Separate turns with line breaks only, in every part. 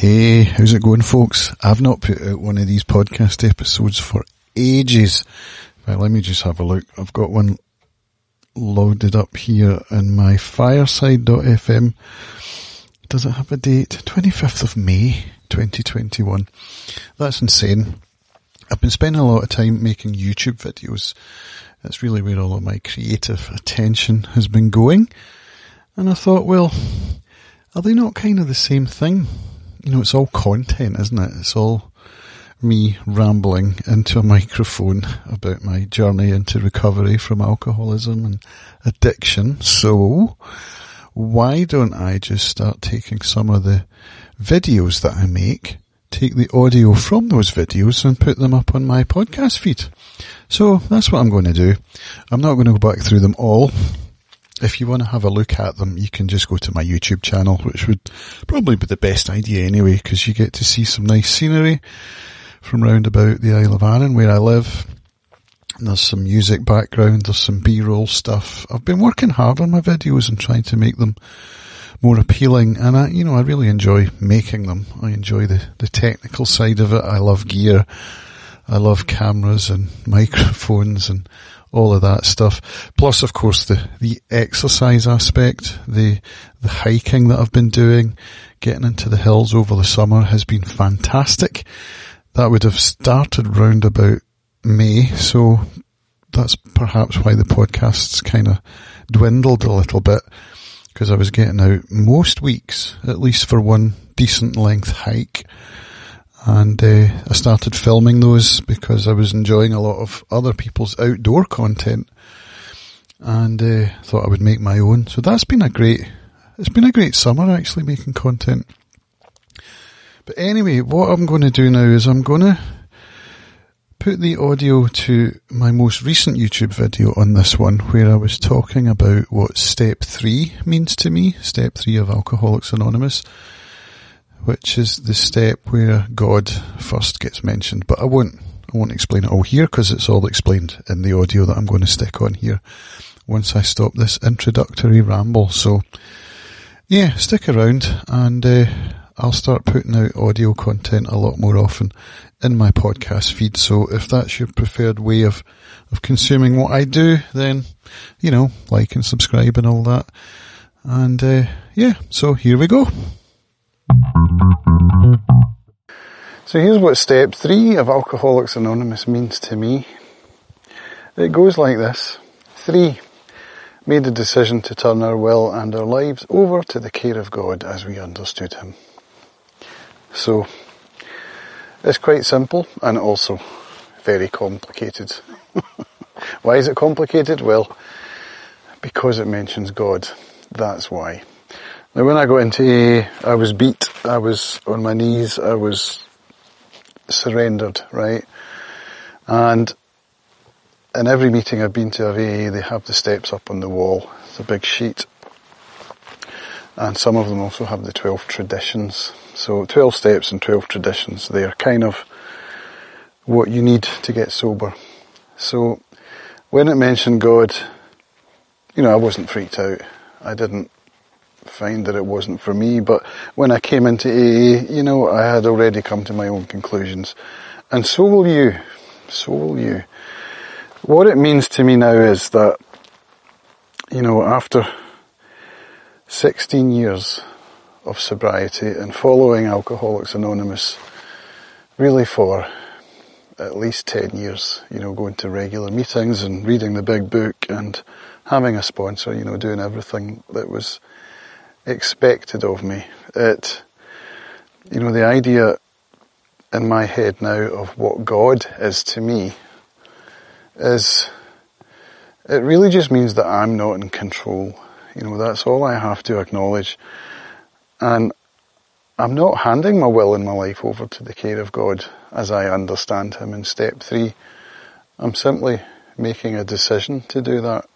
Hey, how's it going folks? I've not put out one of these podcast episodes for ages. Right, let me just have a look. I've got one loaded up here in my fireside.fm. Does it have a date? 25th of May, 2021. That's insane. I've been spending a lot of time making YouTube videos. That's really where all of my creative attention has been going. And I thought, well, are they not kind of the same thing? You know, it's all content, isn't it? It's all me rambling into a microphone about my journey into recovery from alcoholism and addiction. So, why don't I just start taking some of the videos that I make, take the audio from those videos and put them up on my podcast feed? So that's what I'm going to do. I'm not going to go back through them all if you want to have a look at them, you can just go to my YouTube channel, which would probably be the best idea anyway, because you get to see some nice scenery from round about the Isle of Arran where I live. And there's some music background, there's some B-roll stuff. I've been working hard on my videos and trying to make them more appealing and I, you know, I really enjoy making them. I enjoy the, the technical side of it. I love gear. I love cameras and microphones and all of that stuff. Plus, of course, the, the exercise aspect, the, the hiking that I've been doing, getting into the hills over the summer has been fantastic. That would have started round about May, so that's perhaps why the podcasts kind of dwindled a little bit because I was getting out most weeks, at least for one decent length hike and uh, I started filming those because I was enjoying a lot of other people's outdoor content, and uh, thought I would make my own. So that's been a great, it's been a great summer actually making content. But anyway, what I'm going to do now is I'm going to put the audio to my most recent YouTube video on this one where I was talking about what step three means to me, step three of Alcoholics Anonymous which is the step where God first gets mentioned. But I won't, I won't explain it all here because it's all explained in the audio that I'm going to stick on here once I stop this introductory ramble. So yeah, stick around and uh, I'll start putting out audio content a lot more often in my podcast feed. So if that's your preferred way of, of consuming what I do, then, you know, like and subscribe and all that. And, uh, yeah, so here we go. So here's what step three of Alcoholics Anonymous means to me. It goes like this. Three, made a decision to turn our will and our lives over to the care of God as we understood Him. So, it's quite simple and also very complicated. why is it complicated? Well, because it mentions God. That's why. Now when I got into AA, I was beat, I was on my knees, I was surrendered, right? And in every meeting I've been to of AA, they have the steps up on the wall. It's a big sheet. And some of them also have the 12 traditions. So 12 steps and 12 traditions. They are kind of what you need to get sober. So when it mentioned God, you know, I wasn't freaked out. I didn't find that it wasn't for me. But when I came into AA, you know, I had already come to my own conclusions. And so will you. So will you. What it means to me now is that, you know, after 16 years of sobriety and following Alcoholics Anonymous, really for at least 10 years, you know, going to regular meetings and reading the big book and having a sponsor, you know, doing everything that was expected of me. It, you know, the idea in my head now of what God is to me is, it really just means that I'm not in control. You know, that's all I have to acknowledge. And I'm not handing my will and my life over to the care of God as I understand Him in step three. I'm simply making a decision to do that.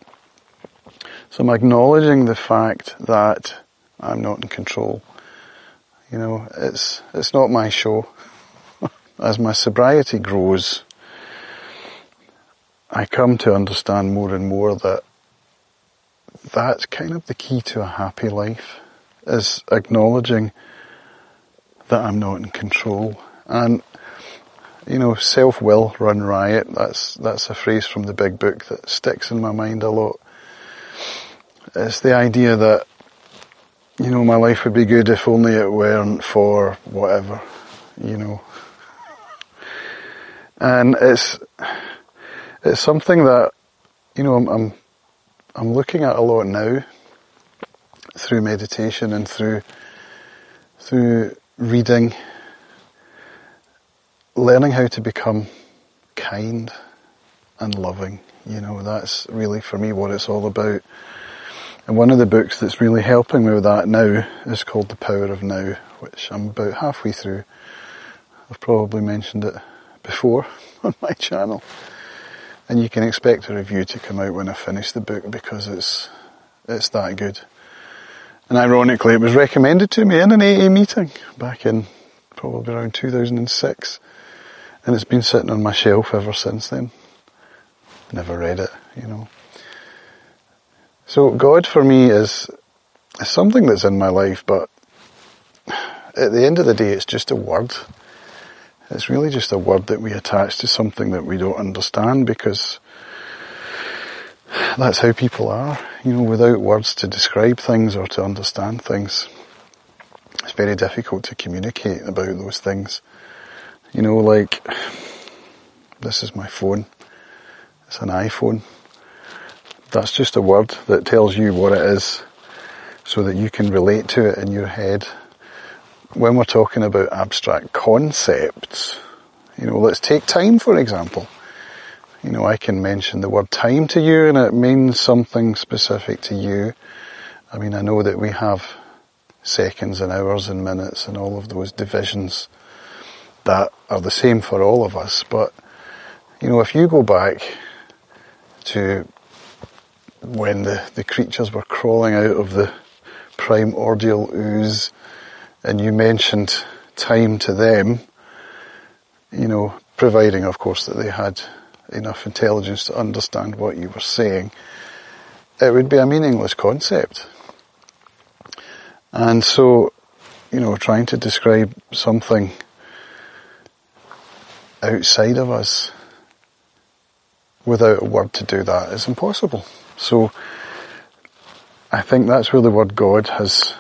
So I'm acknowledging the fact that I'm not in control. You know, it's, it's not my show. As my sobriety grows, I come to understand more and more that that's kind of the key to a happy life, is acknowledging that I'm not in control. And, you know, self will run riot. That's, that's a phrase from the big book that sticks in my mind a lot. It's the idea that, you know, my life would be good if only it weren't for whatever, you know. And it's, it's something that, you know, I'm, I'm, I'm looking at a lot now through meditation and through, through reading, learning how to become kind and loving. You know, that's really for me what it's all about. And one of the books that's really helping me with that now is called The Power of Now, which I'm about halfway through. I've probably mentioned it before on my channel. And you can expect a review to come out when I finish the book because it's, it's that good. And ironically, it was recommended to me in an AA meeting back in probably around 2006. And it's been sitting on my shelf ever since then. Never read it, you know. So God for me is, something that's in my life, but at the end of the day, it's just a word. It's really just a word that we attach to something that we don't understand because that's how people are. You know, without words to describe things or to understand things, it's very difficult to communicate about those things. You know, like, this is my phone. It's an iPhone. That's just a word that tells you what it is so that you can relate to it in your head. When we're talking about abstract concepts, you know, let's take time for example. You know, I can mention the word time to you and it means something specific to you. I mean, I know that we have seconds and hours and minutes and all of those divisions that are the same for all of us, but you know, if you go back to when the, the creatures were crawling out of the primordial ooze and you mentioned time to them, you know, providing of course that they had enough intelligence to understand what you were saying, it would be a meaningless concept. And so, you know, trying to describe something outside of us without a word to do that is impossible. So I think that's where the word God has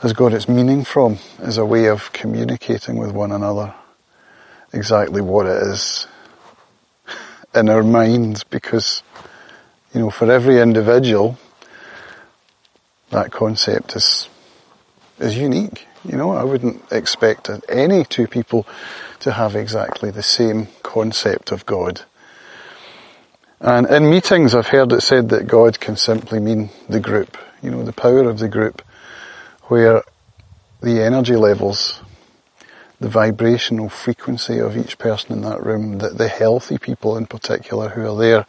has got its meaning from, as a way of communicating with one another exactly what it is in our minds because, you know, for every individual, that concept is, is unique. You know, I wouldn't expect any two people to have exactly the same concept of God. And in meetings, I've heard it said that God can simply mean the group, you know, the power of the group, where the energy levels, the vibrational frequency of each person in that room, the, the healthy people in particular who are there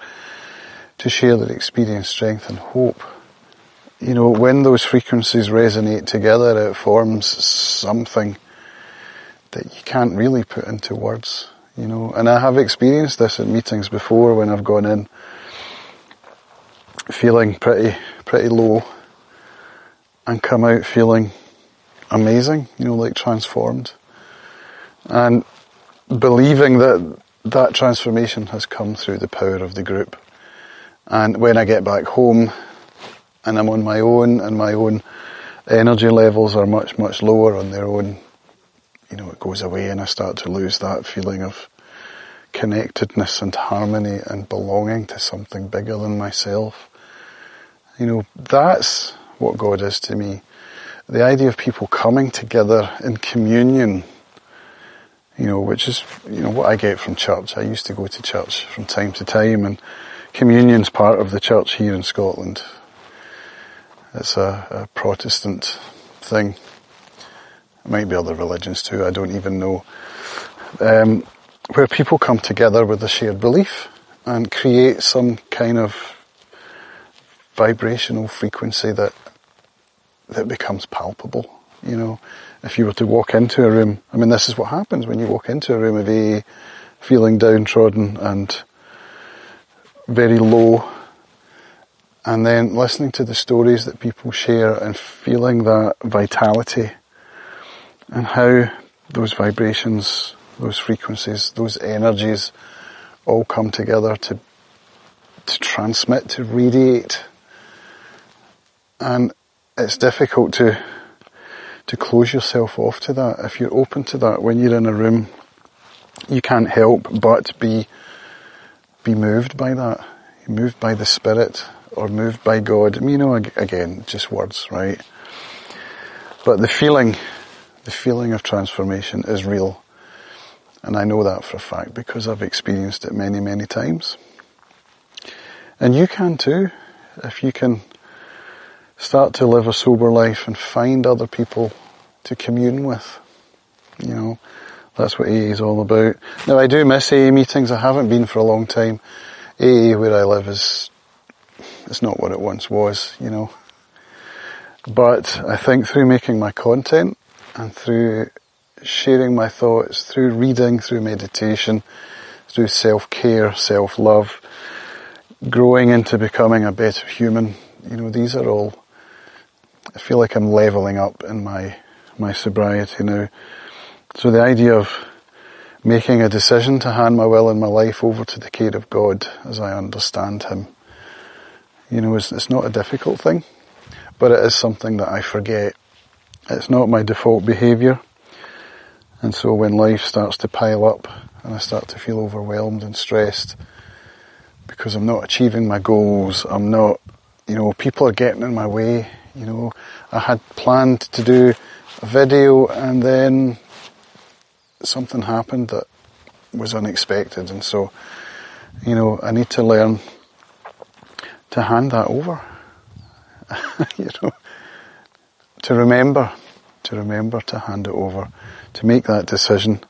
to share their experience, strength and hope. You know, when those frequencies resonate together, it forms something that you can't really put into words you know. And I have experienced this at meetings before when I've gone in feeling pretty, pretty low and come out feeling amazing, you know, like transformed. And believing that that transformation has come through the power of the group. And when I get back home and I'm on my own and my own energy levels are much, much lower on their own you know, it goes away and I start to lose that feeling of connectedness and harmony and belonging to something bigger than myself. You know, that's what God is to me. The idea of people coming together in communion, you know, which is, you know, what I get from church. I used to go to church from time to time and communion's part of the church here in Scotland. It's a, a Protestant thing. It might be other religions too, I don't even know. Um, where people come together with a shared belief and create some kind of vibrational frequency that that becomes palpable. You know, if you were to walk into a room, I mean, this is what happens when you walk into a room of AA, feeling downtrodden and very low, and then listening to the stories that people share and feeling that vitality and how those vibrations, those frequencies, those energies all come together to to transmit, to radiate. And it's difficult to to close yourself off to that. If you're open to that when you're in a room, you can't help but be be moved by that. Moved by the spirit or moved by God. You know, again, just words, right? But the feeling, the feeling of transformation is real. And I know that for a fact because I've experienced it many, many times. And you can too, if you can start to live a sober life and find other people to commune with. You know, that's what AA is all about. Now I do miss AA meetings. I haven't been for a long time. AA where I live is, it's not what it once was, you know. But I think through making my content and through sharing my thoughts, through reading, through meditation, through self-care, self-love, growing into becoming a better human, you know, these are all, I feel like I'm leveling up in my, my sobriety now. So the idea of making a decision to hand my will and my life over to the care of God as I understand Him, you know, it's, it's not a difficult thing but it is something that I forget. It's not my default behaviour. And so when life starts to pile up and I start to feel overwhelmed and stressed because I'm not achieving my goals, I'm not, you know, people are getting in my way, you know, I had planned to do a video and then something happened that was unexpected. And so, you know, I need to learn to hand that over. You know, to remember, to remember to hand it over, to make that decision,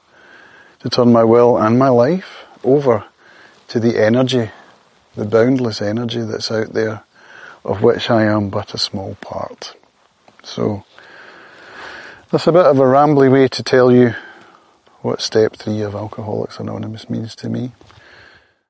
to turn my will and my life over to the energy, the boundless energy that's out there, of which I am but a small part. So, that's a bit of a rambly way to tell you what step three of Alcoholics Anonymous means to me.